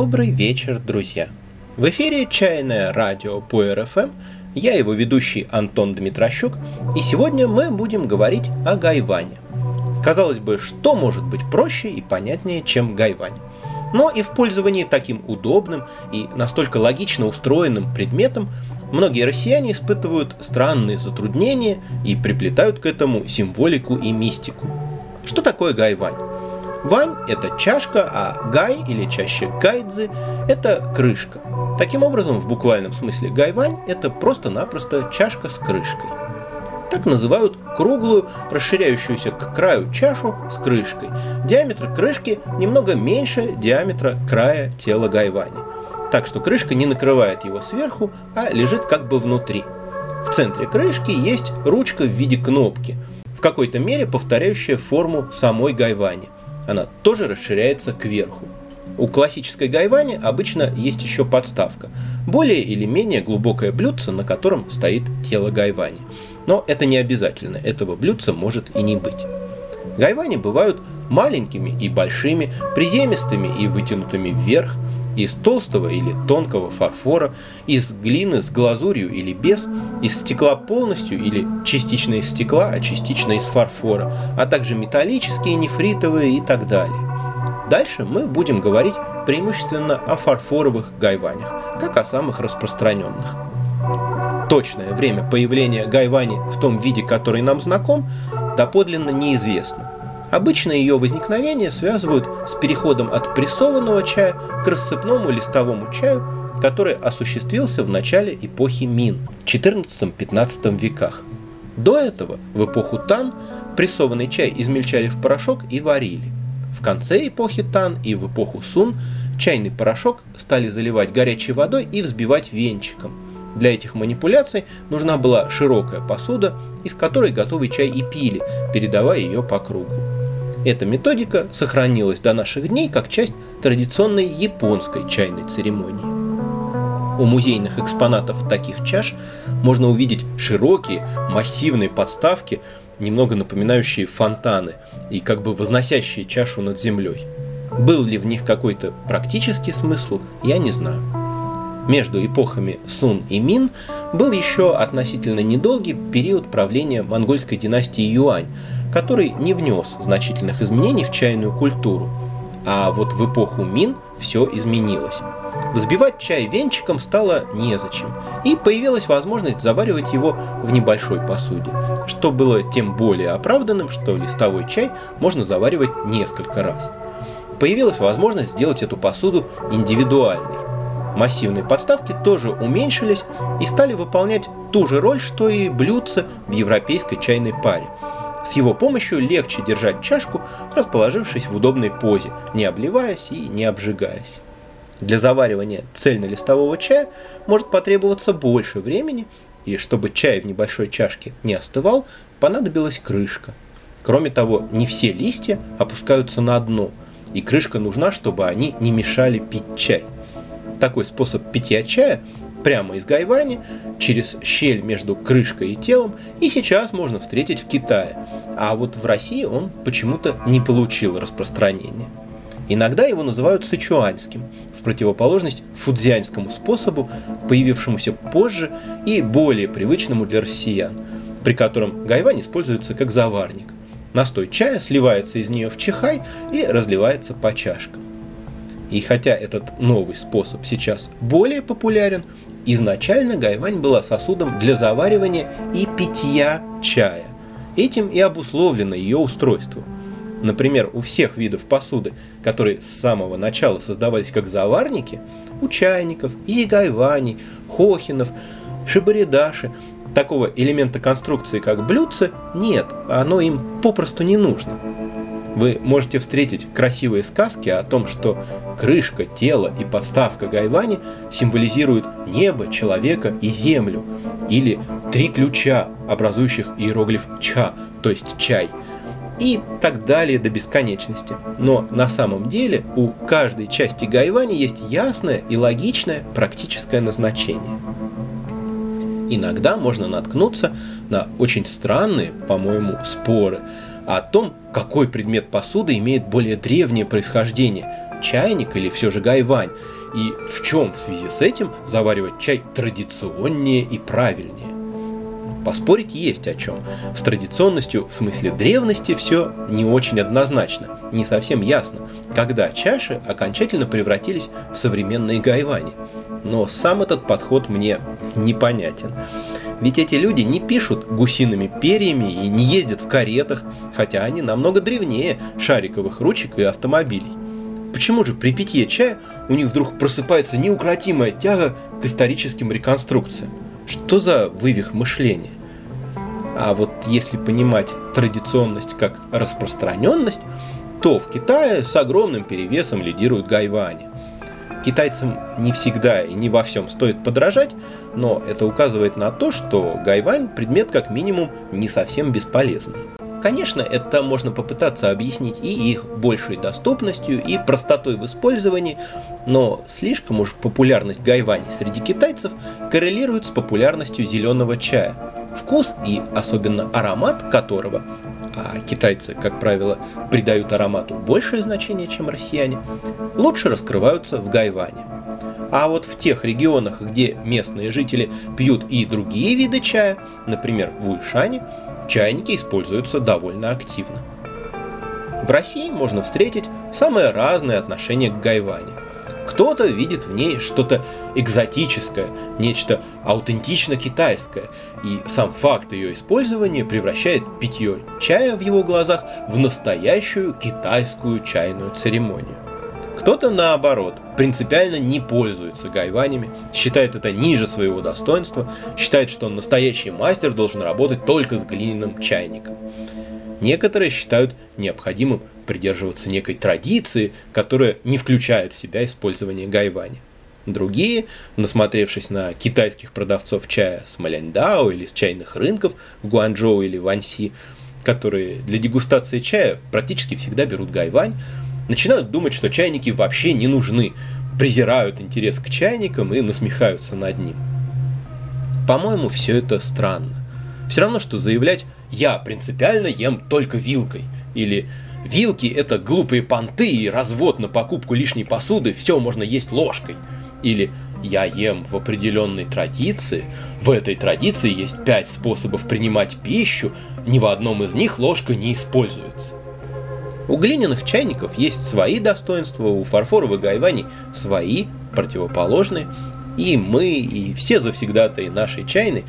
Добрый вечер, друзья! В эфире «Чайное радио» по РФМ. Я его ведущий Антон Дмитрощук, и сегодня мы будем говорить о Гайване. Казалось бы, что может быть проще и понятнее, чем Гайвань? Но и в пользовании таким удобным и настолько логично устроенным предметом многие россияне испытывают странные затруднения и приплетают к этому символику и мистику. Что такое Гайвань? Вань – это чашка, а гай или чаще гайдзы – это крышка. Таким образом, в буквальном смысле гайвань – это просто-напросто чашка с крышкой. Так называют круглую, расширяющуюся к краю чашу с крышкой. Диаметр крышки немного меньше диаметра края тела гайвани. Так что крышка не накрывает его сверху, а лежит как бы внутри. В центре крышки есть ручка в виде кнопки, в какой-то мере повторяющая форму самой гайвани. Она тоже расширяется кверху. У классической гайвани обычно есть еще подставка, более или менее глубокое блюдце, на котором стоит тело гайвани. Но это не обязательно, этого блюдца может и не быть. Гайвани бывают маленькими и большими, приземистыми и вытянутыми вверх, из толстого или тонкого фарфора, из глины с глазурью или без, из стекла полностью или частично из стекла, а частично из фарфора, а также металлические, нефритовые и так далее. Дальше мы будем говорить преимущественно о фарфоровых гайванях, как о самых распространенных. Точное время появления гайвани в том виде, который нам знаком, доподлинно неизвестно – Обычно ее возникновение связывают с переходом от прессованного чая к рассыпному листовому чаю, который осуществился в начале эпохи Мин, 14-15 веках. До этого, в эпоху Тан, прессованный чай измельчали в порошок и варили. В конце эпохи Тан и в эпоху Сун чайный порошок стали заливать горячей водой и взбивать венчиком. Для этих манипуляций нужна была широкая посуда, из которой готовый чай и пили, передавая ее по кругу. Эта методика сохранилась до наших дней как часть традиционной японской чайной церемонии. У музейных экспонатов таких чаш можно увидеть широкие, массивные подставки, немного напоминающие фонтаны и как бы возносящие чашу над землей. Был ли в них какой-то практический смысл, я не знаю. Между эпохами Сун и Мин был еще относительно недолгий период правления монгольской династии Юань, который не внес значительных изменений в чайную культуру. А вот в эпоху Мин все изменилось. Взбивать чай венчиком стало незачем, и появилась возможность заваривать его в небольшой посуде, что было тем более оправданным, что листовой чай можно заваривать несколько раз. Появилась возможность сделать эту посуду индивидуальной. Массивные подставки тоже уменьшились и стали выполнять ту же роль, что и блюдца в европейской чайной паре – с его помощью легче держать чашку, расположившись в удобной позе, не обливаясь и не обжигаясь. Для заваривания цельнолистового чая может потребоваться больше времени, и чтобы чай в небольшой чашке не остывал, понадобилась крышка. Кроме того, не все листья опускаются на дно, и крышка нужна, чтобы они не мешали пить чай. Такой способ питья чая прямо из Гайвани, через щель между крышкой и телом, и сейчас можно встретить в Китае. А вот в России он почему-то не получил распространения. Иногда его называют сычуанским, в противоположность фудзианскому способу, появившемуся позже и более привычному для россиян, при котором гайвань используется как заварник. Настой чая сливается из нее в чихай и разливается по чашкам. И хотя этот новый способ сейчас более популярен, Изначально гайвань была сосудом для заваривания и питья чая. Этим и обусловлено ее устройство. Например, у всех видов посуды, которые с самого начала создавались как заварники, у чайников, изигайваней, хохинов, шибаридаши, такого элемента конструкции, как блюдце, нет, оно им попросту не нужно. Вы можете встретить красивые сказки о том, что крышка, тело и подставка гайвани символизируют небо, человека и землю, или три ключа, образующих иероглиф ча, то есть чай, и так далее до бесконечности. Но на самом деле у каждой части гайвани есть ясное и логичное практическое назначение. Иногда можно наткнуться на очень странные, по-моему, споры – о том, какой предмет посуды имеет более древнее происхождение чайник или все же гайвань, и в чем в связи с этим заваривать чай традиционнее и правильнее. Поспорить есть о чем. С традиционностью в смысле древности все не очень однозначно. Не совсем ясно, когда чаши окончательно превратились в современные гайвани. Но сам этот подход мне непонятен. Ведь эти люди не пишут гусиными перьями и не ездят в каретах, хотя они намного древнее шариковых ручек и автомобилей. Почему же при питье чая у них вдруг просыпается неукротимая тяга к историческим реконструкциям? Что за вывих мышления? А вот если понимать традиционность как распространенность, то в Китае с огромным перевесом лидируют гайвани. Китайцам не всегда и не во всем стоит подражать, но это указывает на то, что гайвань – предмет как минимум не совсем бесполезный. Конечно, это можно попытаться объяснить и их большей доступностью, и простотой в использовании, но слишком уж популярность гайвани среди китайцев коррелирует с популярностью зеленого чая, вкус и особенно аромат которого, а китайцы, как правило, придают аромату большее значение, чем россияне, лучше раскрываются в гайване. А вот в тех регионах, где местные жители пьют и другие виды чая, например, в Уйшане, чайники используются довольно активно. В России можно встретить самое разное отношение к гайване. Кто-то видит в ней что-то экзотическое, нечто аутентично китайское, и сам факт ее использования превращает питье чая в его глазах в настоящую китайскую чайную церемонию. Кто-то, наоборот, принципиально не пользуется гайванями, считает это ниже своего достоинства, считает, что настоящий мастер должен работать только с глиняным чайником. Некоторые считают необходимым придерживаться некой традиции, которая не включает в себя использование гайвани. Другие, насмотревшись на китайских продавцов чая с Маляндао или с чайных рынков в Гуанчжоу или Ванси, которые для дегустации чая практически всегда берут гайвань, начинают думать, что чайники вообще не нужны, презирают интерес к чайникам и насмехаются над ним. По-моему, все это странно. Все равно, что заявлять «я принципиально ем только вилкой» или «вилки – это глупые понты и развод на покупку лишней посуды, все можно есть ложкой» или «я ем в определенной традиции, в этой традиции есть пять способов принимать пищу, ни в одном из них ложка не используется». У глиняных чайников есть свои достоинства, у фарфоровых гайваней свои, противоположные. И мы, и все завсегдатые нашей чайной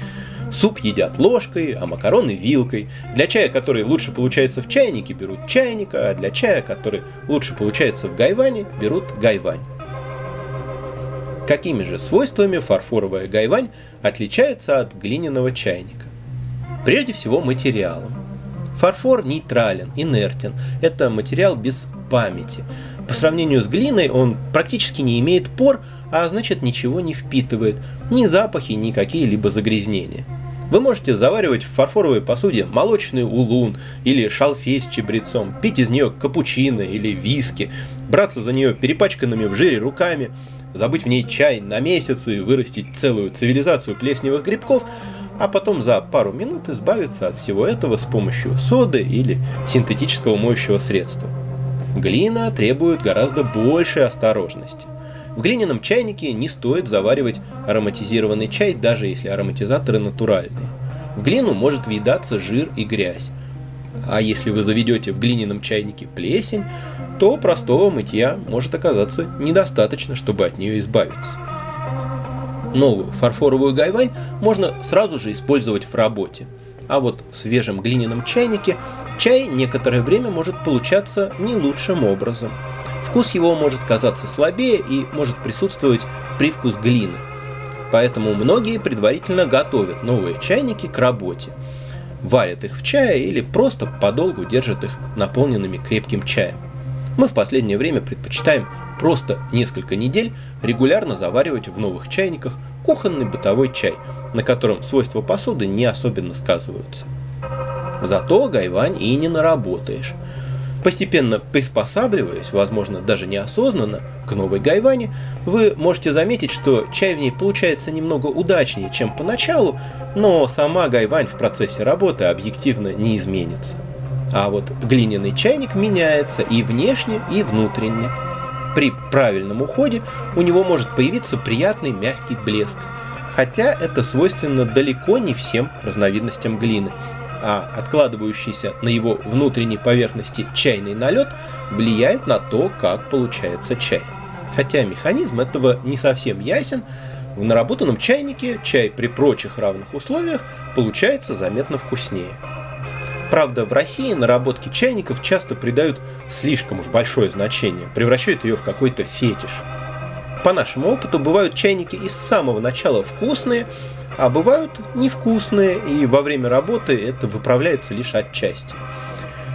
суп едят ложкой, а макароны вилкой. Для чая, который лучше получается в чайнике, берут чайника, а для чая, который лучше получается в гайване, берут гайвань. Какими же свойствами фарфоровая гайвань отличается от глиняного чайника? Прежде всего материалом. Фарфор нейтрален, инертен. Это материал без памяти. По сравнению с глиной он практически не имеет пор, а значит ничего не впитывает. Ни запахи, ни какие-либо загрязнения. Вы можете заваривать в фарфоровой посуде молочный улун или шалфей с чебрецом, пить из нее капучино или виски, браться за нее перепачканными в жире руками, забыть в ней чай на месяц и вырастить целую цивилизацию плесневых грибков – а потом за пару минут избавиться от всего этого с помощью соды или синтетического моющего средства. Глина требует гораздо большей осторожности. В глиняном чайнике не стоит заваривать ароматизированный чай, даже если ароматизаторы натуральные. В глину может въедаться жир и грязь. А если вы заведете в глиняном чайнике плесень, то простого мытья может оказаться недостаточно, чтобы от нее избавиться. Новую фарфоровую гайвань можно сразу же использовать в работе. А вот в свежем глиняном чайнике чай некоторое время может получаться не лучшим образом. Вкус его может казаться слабее и может присутствовать привкус глины. Поэтому многие предварительно готовят новые чайники к работе. Варят их в чае или просто подолгу держат их наполненными крепким чаем. Мы в последнее время предпочитаем просто несколько недель регулярно заваривать в новых чайниках кухонный бытовой чай, на котором свойства посуды не особенно сказываются. Зато гайвань и не наработаешь. Постепенно приспосабливаясь, возможно, даже неосознанно, к новой гайване, вы можете заметить, что чай в ней получается немного удачнее, чем поначалу, но сама гайвань в процессе работы объективно не изменится. А вот глиняный чайник меняется и внешне, и внутренне. При правильном уходе у него может появиться приятный мягкий блеск, хотя это свойственно далеко не всем разновидностям глины, а откладывающийся на его внутренней поверхности чайный налет влияет на то, как получается чай. Хотя механизм этого не совсем ясен, в наработанном чайнике чай при прочих равных условиях получается заметно вкуснее. Правда, в России наработки чайников часто придают слишком уж большое значение, превращают ее в какой-то фетиш. По нашему опыту бывают чайники из самого начала вкусные, а бывают невкусные, и во время работы это выправляется лишь отчасти.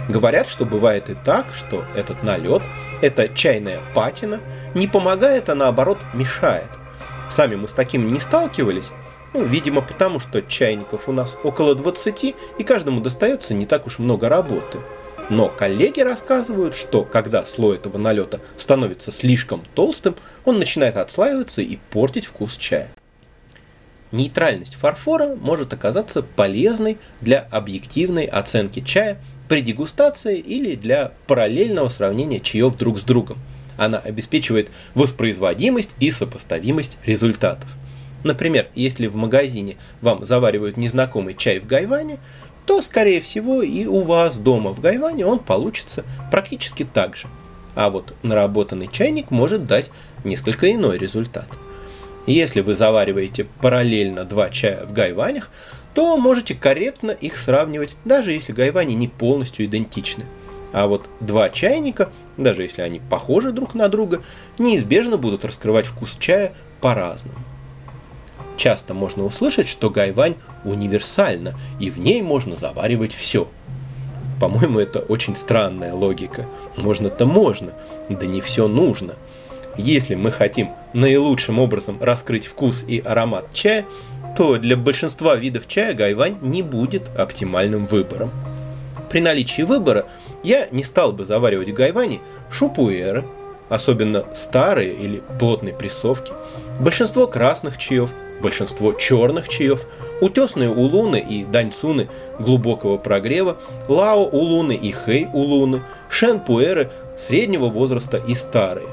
Говорят, что бывает и так, что этот налет, эта чайная патина, не помогает, а наоборот мешает. Сами мы с таким не сталкивались, ну, видимо, потому что чайников у нас около 20, и каждому достается не так уж много работы. Но коллеги рассказывают, что когда слой этого налета становится слишком толстым, он начинает отслаиваться и портить вкус чая. Нейтральность фарфора может оказаться полезной для объективной оценки чая при дегустации или для параллельного сравнения чаев друг с другом. Она обеспечивает воспроизводимость и сопоставимость результатов. Например, если в магазине вам заваривают незнакомый чай в гайване, то, скорее всего, и у вас дома в гайване он получится практически так же. А вот наработанный чайник может дать несколько иной результат. Если вы завариваете параллельно два чая в гайванях, то можете корректно их сравнивать, даже если гайвани не полностью идентичны. А вот два чайника, даже если они похожи друг на друга, неизбежно будут раскрывать вкус чая по-разному. Часто можно услышать, что гайвань универсальна, и в ней можно заваривать все. По-моему, это очень странная логика. Можно-то можно, да не все нужно. Если мы хотим наилучшим образом раскрыть вкус и аромат чая, то для большинства видов чая гайвань не будет оптимальным выбором. При наличии выбора я не стал бы заваривать в гайване шупуэры, особенно старые или плотные прессовки, большинство красных чаев, большинство черных чаев, утесные улуны и даньцуны глубокого прогрева, лао улуны и хэй улуны, шен-пуэры среднего возраста и старые.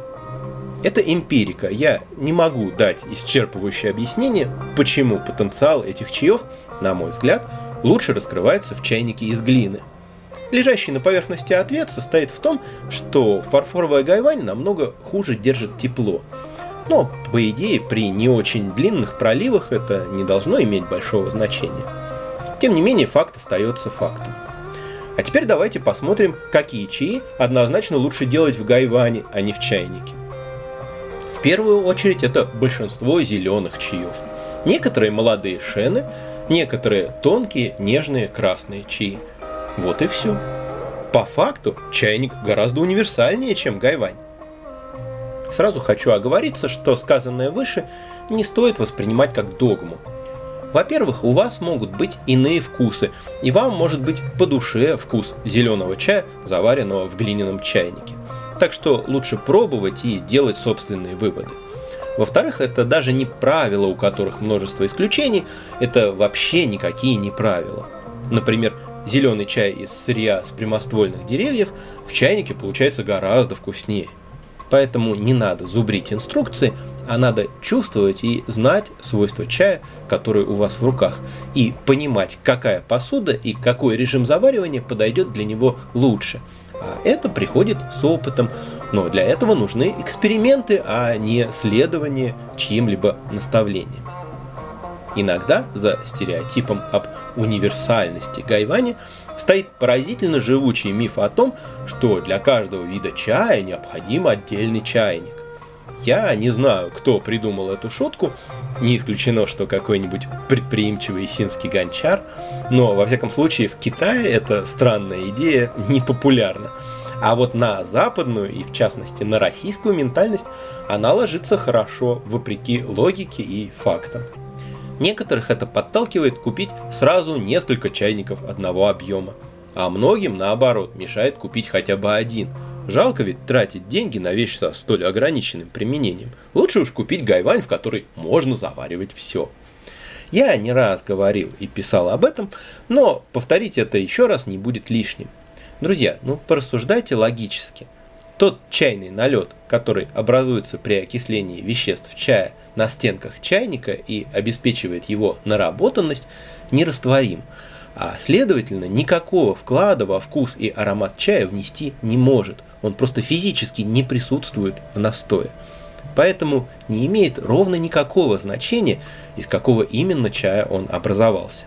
Это эмпирика. Я не могу дать исчерпывающее объяснение, почему потенциал этих чаев, на мой взгляд, лучше раскрывается в чайнике из глины. Лежащий на поверхности ответ состоит в том, что фарфоровая гайвань намного хуже держит тепло – но, по идее, при не очень длинных проливах это не должно иметь большого значения. Тем не менее, факт остается фактом. А теперь давайте посмотрим, какие чаи однозначно лучше делать в гайване, а не в чайнике. Первую очередь это большинство зеленых чаев. Некоторые молодые шены, некоторые тонкие, нежные красные чаи. Вот и все. По факту чайник гораздо универсальнее, чем гайвань. Сразу хочу оговориться, что сказанное выше не стоит воспринимать как догму. Во-первых, у вас могут быть иные вкусы, и вам может быть по душе вкус зеленого чая, заваренного в глиняном чайнике. Так что лучше пробовать и делать собственные выводы. Во-вторых, это даже не правила, у которых множество исключений, это вообще никакие не правила. Например, зеленый чай из сырья с прямоствольных деревьев в чайнике получается гораздо вкуснее – Поэтому не надо зубрить инструкции, а надо чувствовать и знать свойства чая, который у вас в руках, и понимать, какая посуда и какой режим заваривания подойдет для него лучше. А это приходит с опытом, но для этого нужны эксперименты, а не следование чьим-либо наставлениям. Иногда за стереотипом об универсальности гайвани стоит поразительно живучий миф о том, что для каждого вида чая необходим отдельный чайник. Я не знаю, кто придумал эту шутку, не исключено, что какой-нибудь предприимчивый синский гончар, но во всяком случае в Китае эта странная идея не популярна. А вот на западную и в частности на российскую ментальность она ложится хорошо, вопреки логике и фактам. Некоторых это подталкивает купить сразу несколько чайников одного объема, а многим наоборот мешает купить хотя бы один. Жалко ведь тратить деньги на вещь со столь ограниченным применением. Лучше уж купить гайвань, в которой можно заваривать все. Я не раз говорил и писал об этом, но повторить это еще раз не будет лишним. Друзья, ну порассуждайте логически. тот чайный налет, который образуется при окислении веществ чая на стенках чайника и обеспечивает его наработанность, нерастворим, а следовательно никакого вклада во вкус и аромат чая внести не может. Он просто физически не присутствует в настое. Поэтому не имеет ровно никакого значения, из какого именно чая он образовался.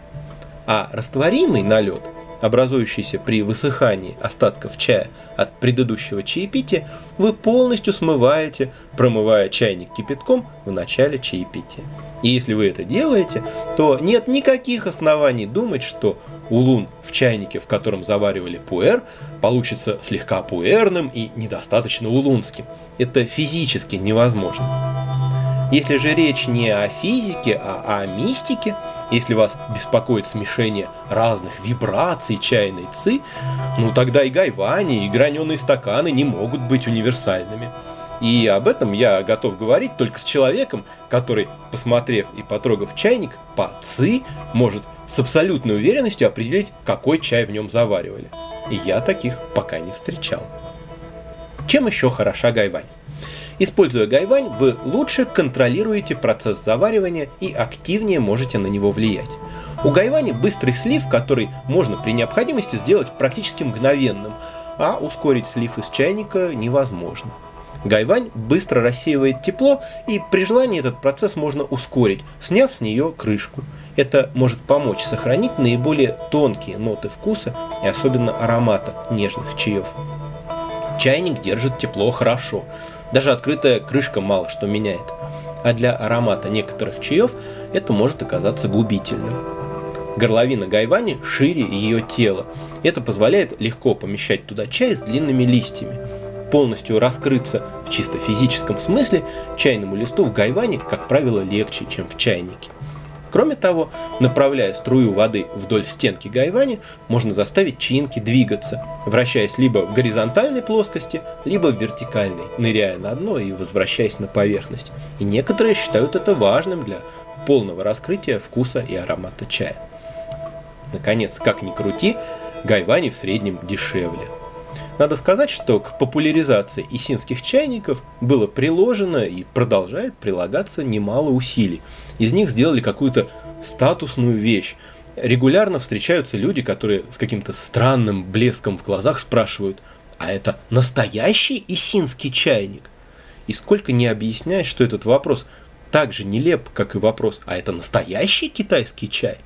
А растворимый налет – образующийся при высыхании остатков чая от предыдущего чаепития, вы полностью смываете, промывая чайник кипятком в начале чаепития. И если вы это делаете, то нет никаких оснований думать, что улун в чайнике, в котором заваривали пуэр, получится слегка пуэрным и недостаточно улунским. Это физически невозможно. Если же речь не о физике, а о мистике, если вас беспокоит смешение разных вибраций чайной ци, ну тогда и гайвани, и граненые стаканы не могут быть универсальными. И об этом я готов говорить только с человеком, который, посмотрев и потрогав чайник, по ци может с абсолютной уверенностью определить, какой чай в нем заваривали. И я таких пока не встречал. Чем еще хороша гайвань? Используя гайвань, вы лучше контролируете процесс заваривания и активнее можете на него влиять. У гайвани быстрый слив, который можно при необходимости сделать практически мгновенным, а ускорить слив из чайника невозможно. Гайвань быстро рассеивает тепло, и при желании этот процесс можно ускорить, сняв с нее крышку. Это может помочь сохранить наиболее тонкие ноты вкуса и особенно аромата нежных чаев. Чайник держит тепло хорошо, даже открытая крышка мало что меняет. А для аромата некоторых чаев это может оказаться губительным. Горловина гайвани шире ее тела. Это позволяет легко помещать туда чай с длинными листьями. Полностью раскрыться в чисто физическом смысле чайному листу в гайване, как правило, легче, чем в чайнике. Кроме того, направляя струю воды вдоль стенки гайвани, можно заставить чинки двигаться, вращаясь либо в горизонтальной плоскости, либо в вертикальной, ныряя на дно и возвращаясь на поверхность. И некоторые считают это важным для полного раскрытия вкуса и аромата чая. Наконец, как ни крути, гайвани в среднем дешевле. Надо сказать, что к популяризации исинских чайников было приложено и продолжает прилагаться немало усилий. Из них сделали какую-то статусную вещь. Регулярно встречаются люди, которые с каким-то странным блеском в глазах спрашивают, а это настоящий исинский чайник? И сколько не объясняешь, что этот вопрос так же нелеп, как и вопрос, а это настоящий китайский чай?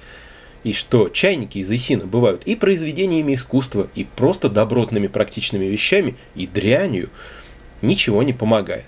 И что чайники из Исина бывают и произведениями искусства, и просто добротными практичными вещами, и дрянью, ничего не помогает.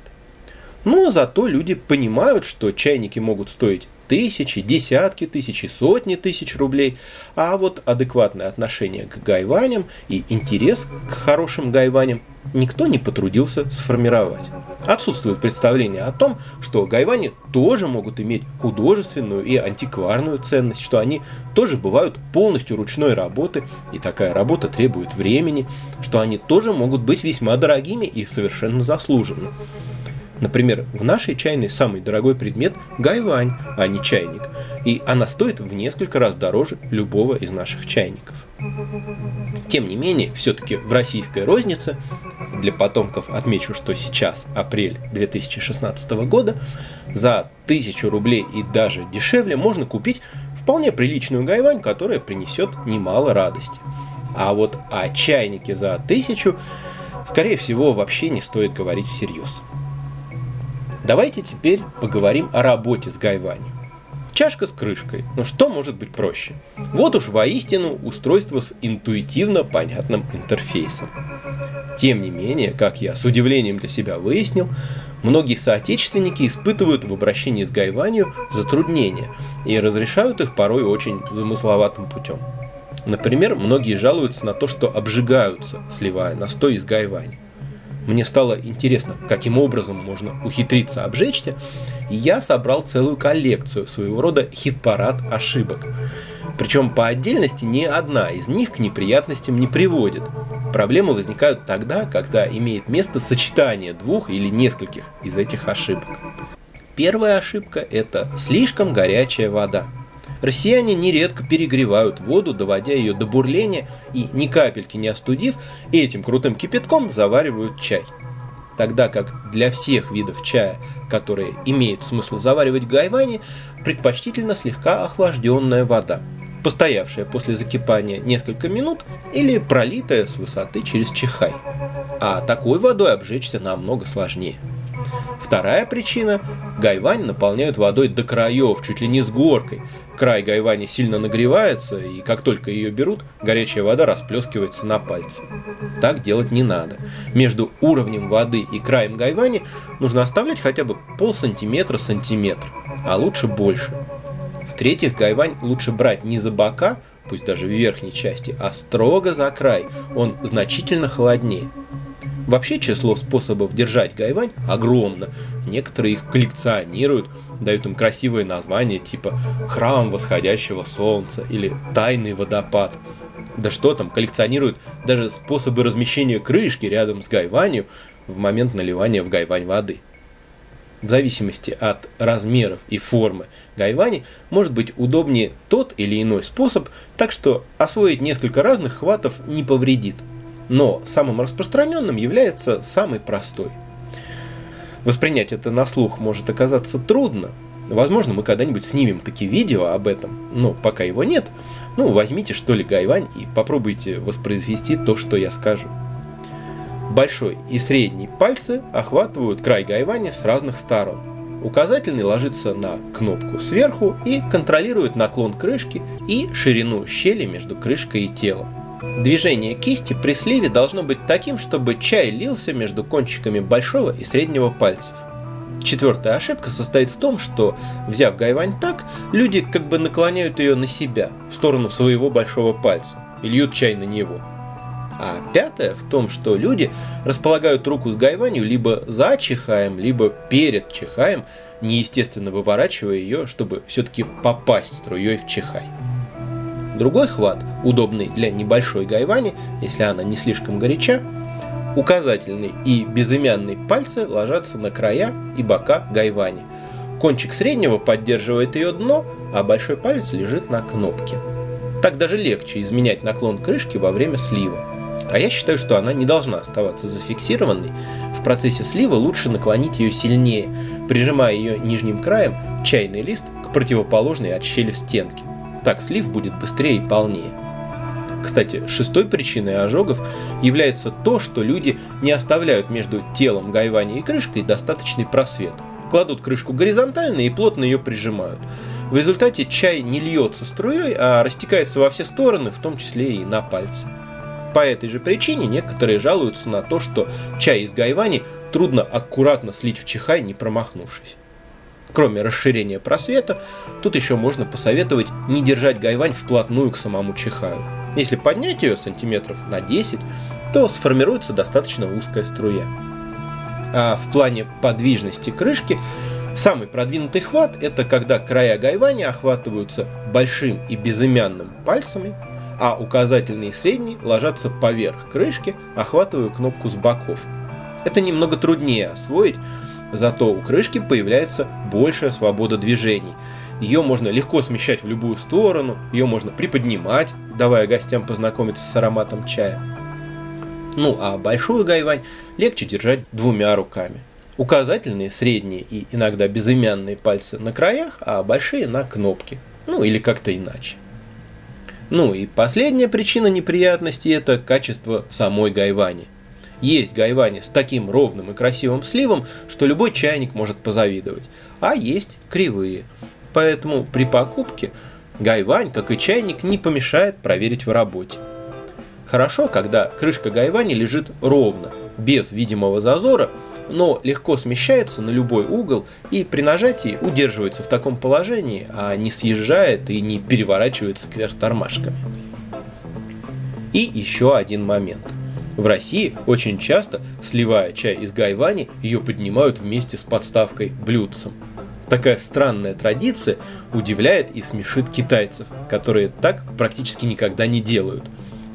Но зато люди понимают, что чайники могут стоить тысячи, десятки тысяч сотни тысяч рублей, а вот адекватное отношение к гайваням и интерес к хорошим гайваням никто не потрудился сформировать. Отсутствует представление о том, что гайвани тоже могут иметь художественную и антикварную ценность, что они тоже бывают полностью ручной работы, и такая работа требует времени, что они тоже могут быть весьма дорогими и совершенно заслуженно. Например, в нашей чайной самый дорогой предмет – гайвань, а не чайник. И она стоит в несколько раз дороже любого из наших чайников. Тем не менее, все-таки в российской рознице, для потомков отмечу, что сейчас апрель 2016 года, за 1000 рублей и даже дешевле можно купить вполне приличную гайвань, которая принесет немало радости. А вот о чайнике за 1000, скорее всего, вообще не стоит говорить всерьез. Давайте теперь поговорим о работе с гайванью. Чашка с крышкой. Ну что может быть проще? Вот уж воистину устройство с интуитивно понятным интерфейсом. Тем не менее, как я с удивлением для себя выяснил, многие соотечественники испытывают в обращении с гайванью затруднения и разрешают их порой очень замысловатым путем. Например, многие жалуются на то, что обжигаются, сливая настой из гайвани. Мне стало интересно, каким образом можно ухитриться обжечься, и я собрал целую коллекцию, своего рода хит-парад ошибок. Причем по отдельности ни одна из них к неприятностям не приводит. Проблемы возникают тогда, когда имеет место сочетание двух или нескольких из этих ошибок. Первая ошибка – это слишком горячая вода. Россияне нередко перегревают воду, доводя ее до бурления и ни капельки не остудив, этим крутым кипятком заваривают чай. Тогда как для всех видов чая, которые имеет смысл заваривать в гайване, предпочтительно слегка охлажденная вода, постоявшая после закипания несколько минут или пролитая с высоты через чихай. А такой водой обжечься намного сложнее. Вторая причина – гайвань наполняют водой до краев, чуть ли не с горкой. Край гайвани сильно нагревается, и как только ее берут, горячая вода расплескивается на пальцы. Так делать не надо. Между уровнем воды и краем гайвани нужно оставлять хотя бы пол сантиметра-сантиметр, а лучше больше. В-третьих, гайвань лучше брать не за бока, пусть даже в верхней части, а строго за край, он значительно холоднее – Вообще число способов держать гайвань огромно. Некоторые их коллекционируют, дают им красивые названия типа «Храм восходящего солнца» или «Тайный водопад». Да что там, коллекционируют даже способы размещения крышки рядом с гайванью в момент наливания в гайвань воды. В зависимости от размеров и формы гайвани может быть удобнее тот или иной способ, так что освоить несколько разных хватов не повредит – но самым распространенным является самый простой. Воспринять это на слух может оказаться трудно. Возможно, мы когда-нибудь снимем такие видео об этом, но пока его нет. Ну, возьмите что ли гайвань и попробуйте воспроизвести то, что я скажу. Большой и средний пальцы охватывают край гайвани с разных сторон. Указательный ложится на кнопку сверху и контролирует наклон крышки и ширину щели между крышкой и телом. Движение кисти при сливе должно быть таким, чтобы чай лился между кончиками большого и среднего пальцев. Четвертая ошибка состоит в том, что, взяв гайвань так, люди как бы наклоняют ее на себя, в сторону своего большого пальца, и льют чай на него. А пятая в том, что люди располагают руку с гайванью либо за чихаем, либо перед чихаем, неестественно выворачивая ее, чтобы все-таки попасть струей в чихай. Другой хват, удобный для небольшой гайвани, если она не слишком горяча, указательный и безымянный пальцы ложатся на края и бока гайвани. Кончик среднего поддерживает ее дно, а большой палец лежит на кнопке. Так даже легче изменять наклон крышки во время слива. А я считаю, что она не должна оставаться зафиксированной. В процессе слива лучше наклонить ее сильнее, прижимая ее нижним краем чайный лист к противоположной от щели стенке. Так слив будет быстрее и полнее. Кстати, шестой причиной ожогов является то, что люди не оставляют между телом гайвани и крышкой достаточный просвет. Кладут крышку горизонтально и плотно ее прижимают. В результате чай не льется струей, а растекается во все стороны, в том числе и на пальцы. По этой же причине некоторые жалуются на то, что чай из гайвани трудно аккуратно слить в чихай, не промахнувшись. Кроме расширения просвета, тут еще можно посоветовать не держать гайвань вплотную к самому чихаю. Если поднять ее сантиметров на 10, то сформируется достаточно узкая струя. А в плане подвижности крышки самый продвинутый хват – это когда края гайвани охватываются большим и безымянным пальцами, а указательный и средний ложатся поверх крышки, охватывая кнопку с боков. Это немного труднее освоить, Зато у крышки появляется большая свобода движений. Ее можно легко смещать в любую сторону, ее можно приподнимать, давая гостям познакомиться с ароматом чая. Ну а большую гайвань легче держать двумя руками. Указательные, средние и иногда безымянные пальцы на краях, а большие на кнопке. Ну или как-то иначе. Ну и последняя причина неприятностей – это качество самой гайвани. Есть гайвани с таким ровным и красивым сливом, что любой чайник может позавидовать, а есть кривые. Поэтому при покупке гайвань, как и чайник, не помешает проверить в работе. Хорошо, когда крышка гайвани лежит ровно, без видимого зазора, но легко смещается на любой угол и при нажатии удерживается в таком положении, а не съезжает и не переворачивается кверх тормашками. И еще один момент – в России очень часто, сливая чай из гайвани, ее поднимают вместе с подставкой блюдцем. Такая странная традиция удивляет и смешит китайцев, которые так практически никогда не делают.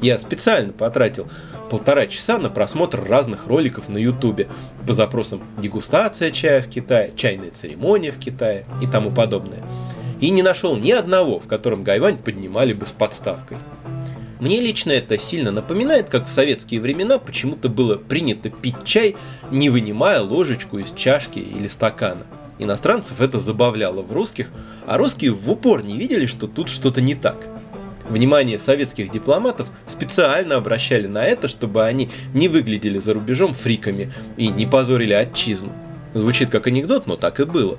Я специально потратил полтора часа на просмотр разных роликов на ютубе по запросам дегустация чая в Китае, чайная церемония в Китае и тому подобное. и не нашел ни одного, в котором гайвань поднимали бы с подставкой. Мне лично это сильно напоминает, как в советские времена почему-то было принято пить чай, не вынимая ложечку из чашки или стакана. Иностранцев это забавляло в русских, а русские в упор не видели, что тут что-то не так. Внимание советских дипломатов специально обращали на это, чтобы они не выглядели за рубежом фриками и не позорили отчизну. Звучит как анекдот, но так и было.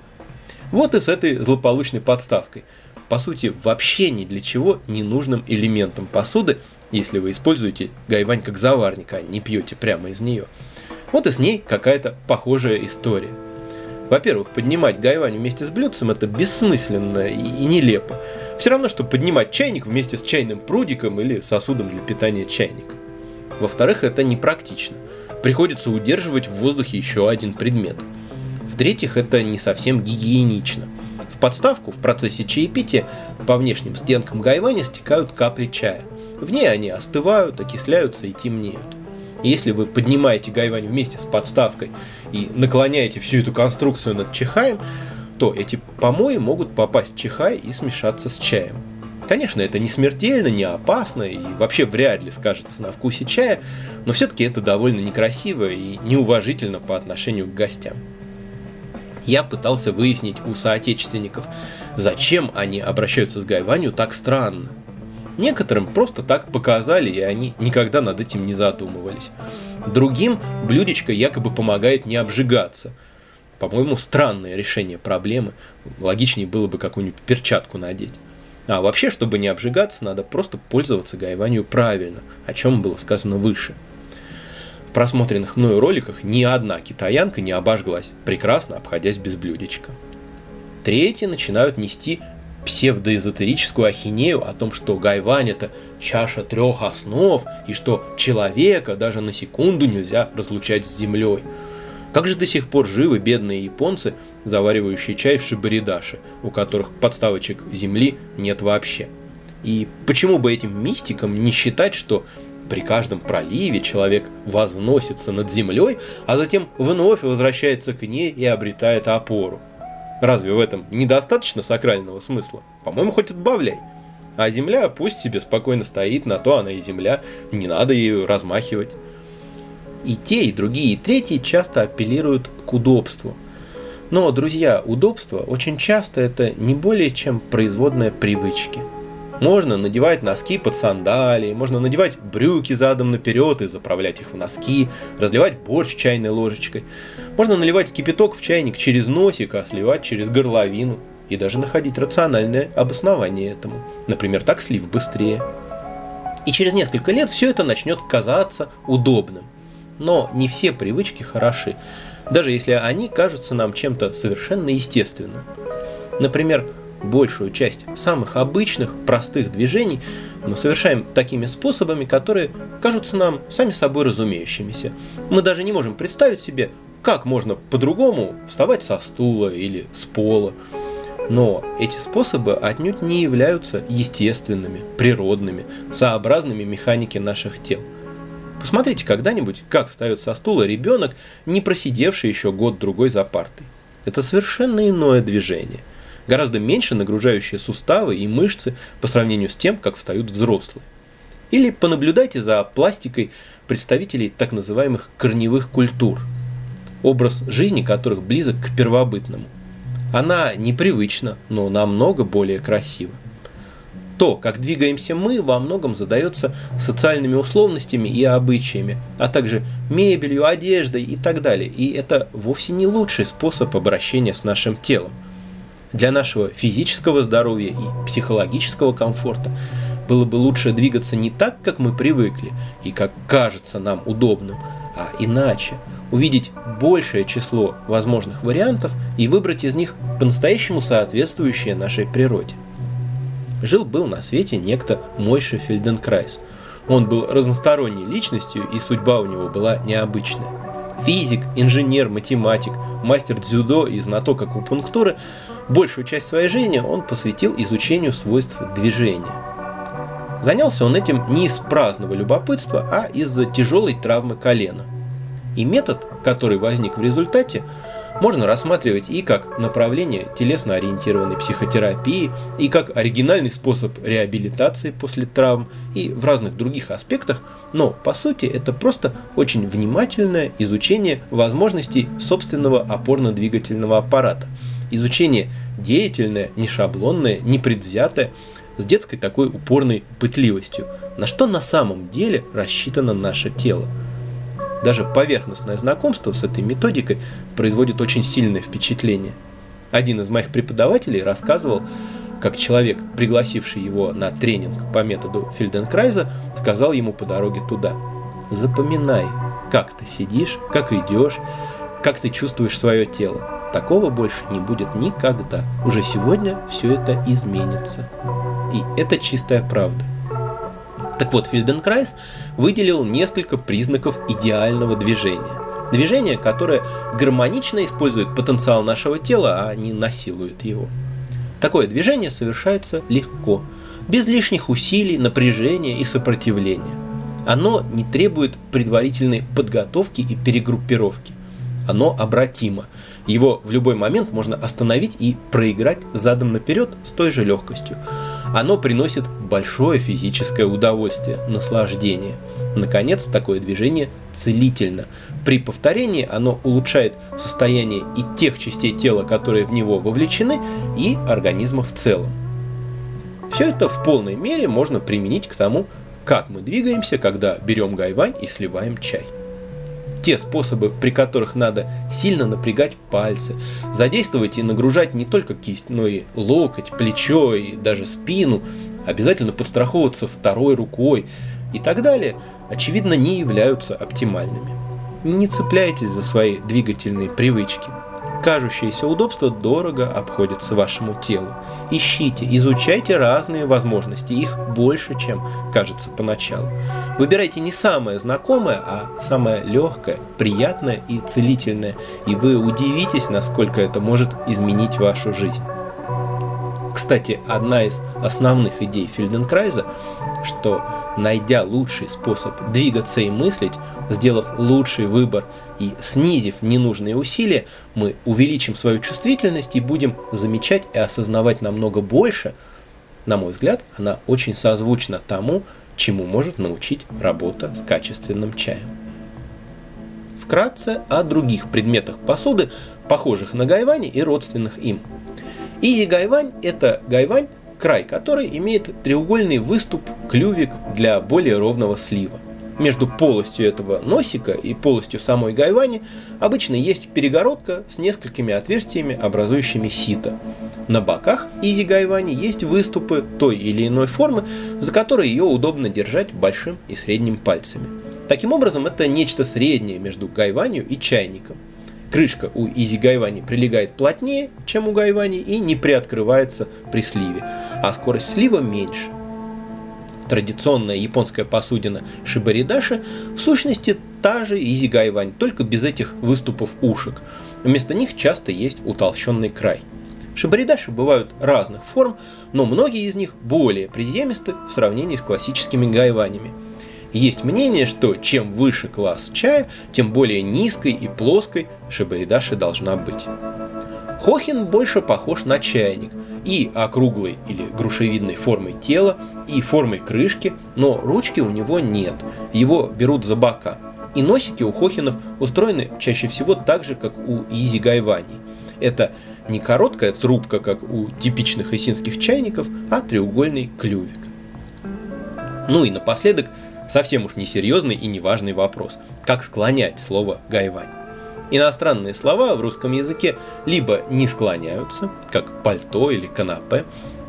Вот и с этой злополучной подставкой – по сути, вообще ни для чего не нужным элементом посуды, если вы используете гайвань как заварник, а не пьете прямо из нее. Вот и с ней какая-то похожая история. Во-первых, поднимать гайвань вместе с блюдцем это бессмысленно и нелепо. Все равно, что поднимать чайник вместе с чайным прудиком или сосудом для питания чайника. Во-вторых, это непрактично. Приходится удерживать в воздухе еще один предмет. В-третьих, это не совсем гигиенично – подставку в процессе чаепития по внешним стенкам гайвани стекают капли чая. В ней они остывают, окисляются и темнеют. если вы поднимаете гайвань вместе с подставкой и наклоняете всю эту конструкцию над чихаем, то эти помои могут попасть в чихай и смешаться с чаем. Конечно, это не смертельно, не опасно и вообще вряд ли скажется на вкусе чая, но все-таки это довольно некрасиво и неуважительно по отношению к гостям я пытался выяснить у соотечественников, зачем они обращаются с гайванью так странно. Некоторым просто так показали, и они никогда над этим не задумывались. Другим блюдечко якобы помогает не обжигаться. По-моему, странное решение проблемы. Логичнее было бы какую-нибудь перчатку надеть. А вообще, чтобы не обжигаться, надо просто пользоваться гайванью правильно, о чем было сказано выше – просмотренных мною роликах ни одна китаянка не обожглась, прекрасно обходясь без блюдечка. Третьи начинают нести псевдоэзотерическую ахинею о том, что гайвань это чаша трех основ и что человека даже на секунду нельзя разлучать с землей. Как же до сих пор живы бедные японцы, заваривающие чай в шибаридаше, у которых подставочек земли нет вообще? И почему бы этим мистикам не считать, что при каждом проливе человек возносится над землей, а затем вновь возвращается к ней и обретает опору. Разве в этом недостаточно сакрального смысла? По-моему, хоть отбавляй. А земля пусть себе спокойно стоит, на то она и земля, не надо ее размахивать. И те, и другие, и третьи часто апеллируют к удобству. Но, друзья, удобство очень часто это не более чем производная привычки – можно надевать носки под сандалии, можно надевать брюки задом наперед и заправлять их в носки, разливать борщ чайной ложечкой. Можно наливать кипяток в чайник через носик, а сливать через горловину. И даже находить рациональное обоснование этому. Например, так слив быстрее. И через несколько лет все это начнет казаться удобным. Но не все привычки хороши, даже если они кажутся нам чем-то совершенно естественным. Например, большую часть самых обычных, простых движений мы совершаем такими способами, которые кажутся нам сами собой разумеющимися. Мы даже не можем представить себе, как можно по-другому вставать со стула или с пола. Но эти способы отнюдь не являются естественными, природными, сообразными механике наших тел. Посмотрите когда-нибудь, как встает со стула ребенок, не просидевший еще год-другой за партой. Это совершенно иное движение гораздо меньше нагружающие суставы и мышцы по сравнению с тем, как встают взрослые. Или понаблюдайте за пластикой представителей так называемых корневых культур, образ жизни которых близок к первобытному. Она непривычна, но намного более красива. То, как двигаемся мы, во многом задается социальными условностями и обычаями, а также мебелью, одеждой и так далее. И это вовсе не лучший способ обращения с нашим телом – для нашего физического здоровья и психологического комфорта было бы лучше двигаться не так, как мы привыкли и как кажется нам удобным, а иначе, увидеть большее число возможных вариантов и выбрать из них по-настоящему соответствующее нашей природе. Жил-был на свете некто Мойша Фельденкрайс. Он был разносторонней личностью, и судьба у него была необычная. Физик, инженер, математик, мастер дзюдо и знаток акупунктуры – Большую часть своей жизни он посвятил изучению свойств движения. Занялся он этим не из праздного любопытства, а из-за тяжелой травмы колена. И метод, который возник в результате, можно рассматривать и как направление телесно-ориентированной психотерапии, и как оригинальный способ реабилитации после травм, и в разных других аспектах, но по сути это просто очень внимательное изучение возможностей собственного опорно-двигательного аппарата. Изучение деятельное, не шаблонное, не предвзятое, с детской такой упорной пытливостью, на что на самом деле рассчитано наше тело. Даже поверхностное знакомство с этой методикой производит очень сильное впечатление. Один из моих преподавателей рассказывал, как человек, пригласивший его на тренинг по методу Фельденкрайза, сказал ему по дороге туда. Запоминай, как ты сидишь, как идешь, как ты чувствуешь свое тело. Такого больше не будет никогда. Уже сегодня все это изменится. И это чистая правда. Так вот, Фельденкрайс выделил несколько признаков идеального движения. Движение, которое гармонично использует потенциал нашего тела, а не насилует его. Такое движение совершается легко, без лишних усилий, напряжения и сопротивления. Оно не требует предварительной подготовки и перегруппировки. Оно обратимо. Его в любой момент можно остановить и проиграть задом наперед с той же легкостью. Оно приносит большое физическое удовольствие, наслаждение. Наконец, такое движение целительно. При повторении оно улучшает состояние и тех частей тела, которые в него вовлечены, и организма в целом. Все это в полной мере можно применить к тому, как мы двигаемся, когда берем гайвань и сливаем чай те способы, при которых надо сильно напрягать пальцы, задействовать и нагружать не только кисть, но и локоть, плечо и даже спину, обязательно подстраховываться второй рукой и так далее, очевидно не являются оптимальными. Не цепляйтесь за свои двигательные привычки. Кажущееся удобство дорого обходится вашему телу. Ищите, изучайте разные возможности, их больше, чем кажется поначалу. Выбирайте не самое знакомое, а самое легкое, приятное и целительное, и вы удивитесь, насколько это может изменить вашу жизнь. Кстати, одна из основных идей Фельденкрайза, что найдя лучший способ двигаться и мыслить, сделав лучший выбор и снизив ненужные усилия, мы увеличим свою чувствительность и будем замечать и осознавать намного больше, на мой взгляд, она очень созвучна тому, чему может научить работа с качественным чаем. Вкратце о других предметах посуды, похожих на гайвани и родственных им – Изи гайвань – это гайвань, край которой имеет треугольный выступ, клювик для более ровного слива. Между полостью этого носика и полостью самой гайвани обычно есть перегородка с несколькими отверстиями, образующими сито. На боках изи гайвани есть выступы той или иной формы, за которые ее удобно держать большим и средним пальцами. Таким образом, это нечто среднее между гайванью и чайником – Крышка у Изи Гайвани прилегает плотнее, чем у Гайвани, и не приоткрывается при сливе, а скорость слива меньше. Традиционная японская посудина шибаридаши в сущности та же Изи Гайвань, только без этих выступов ушек. Вместо них часто есть утолщенный край. Шибаридаши бывают разных форм, но многие из них более приземисты в сравнении с классическими гайванями – есть мнение, что чем выше класс чая, тем более низкой и плоской шибаридаши должна быть. Хохин больше похож на чайник и округлой или грушевидной формой тела, и формой крышки, но ручки у него нет, его берут за бока. И носики у хохинов устроены чаще всего так же, как у изи гайвани. Это не короткая трубка, как у типичных исинских чайников, а треугольный клювик. Ну и напоследок Совсем уж несерьезный и неважный вопрос. Как склонять слово «гайвань»? Иностранные слова в русском языке либо не склоняются, как пальто или канапе,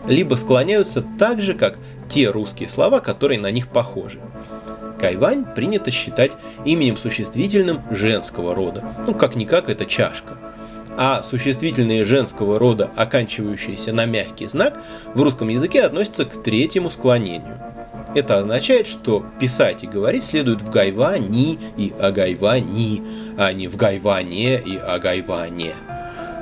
либо склоняются так же, как те русские слова, которые на них похожи. Кайвань принято считать именем существительным женского рода. Ну, как-никак, это чашка. А существительные женского рода, оканчивающиеся на мягкий знак, в русском языке относятся к третьему склонению – это означает, что писать и говорить следует в гайвани и агайвани, а не в гайване и агайване.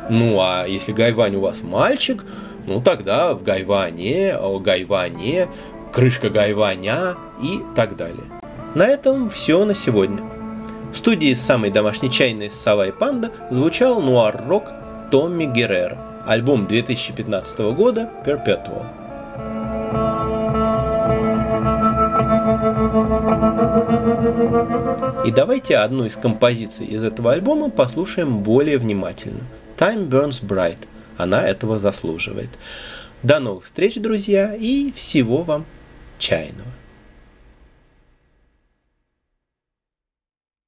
Ну а если гайвань у вас мальчик, ну тогда в гайване, о гайване, крышка гайваня и так далее. На этом все на сегодня. В студии самой домашней чайной «Сова и панда» звучал нуар-рок Томми Геррера, альбом 2015 года «Perpetual». И давайте одну из композиций из этого альбома послушаем более внимательно. Time Burns Bright. Она этого заслуживает. До новых встреч, друзья, и всего вам чайного.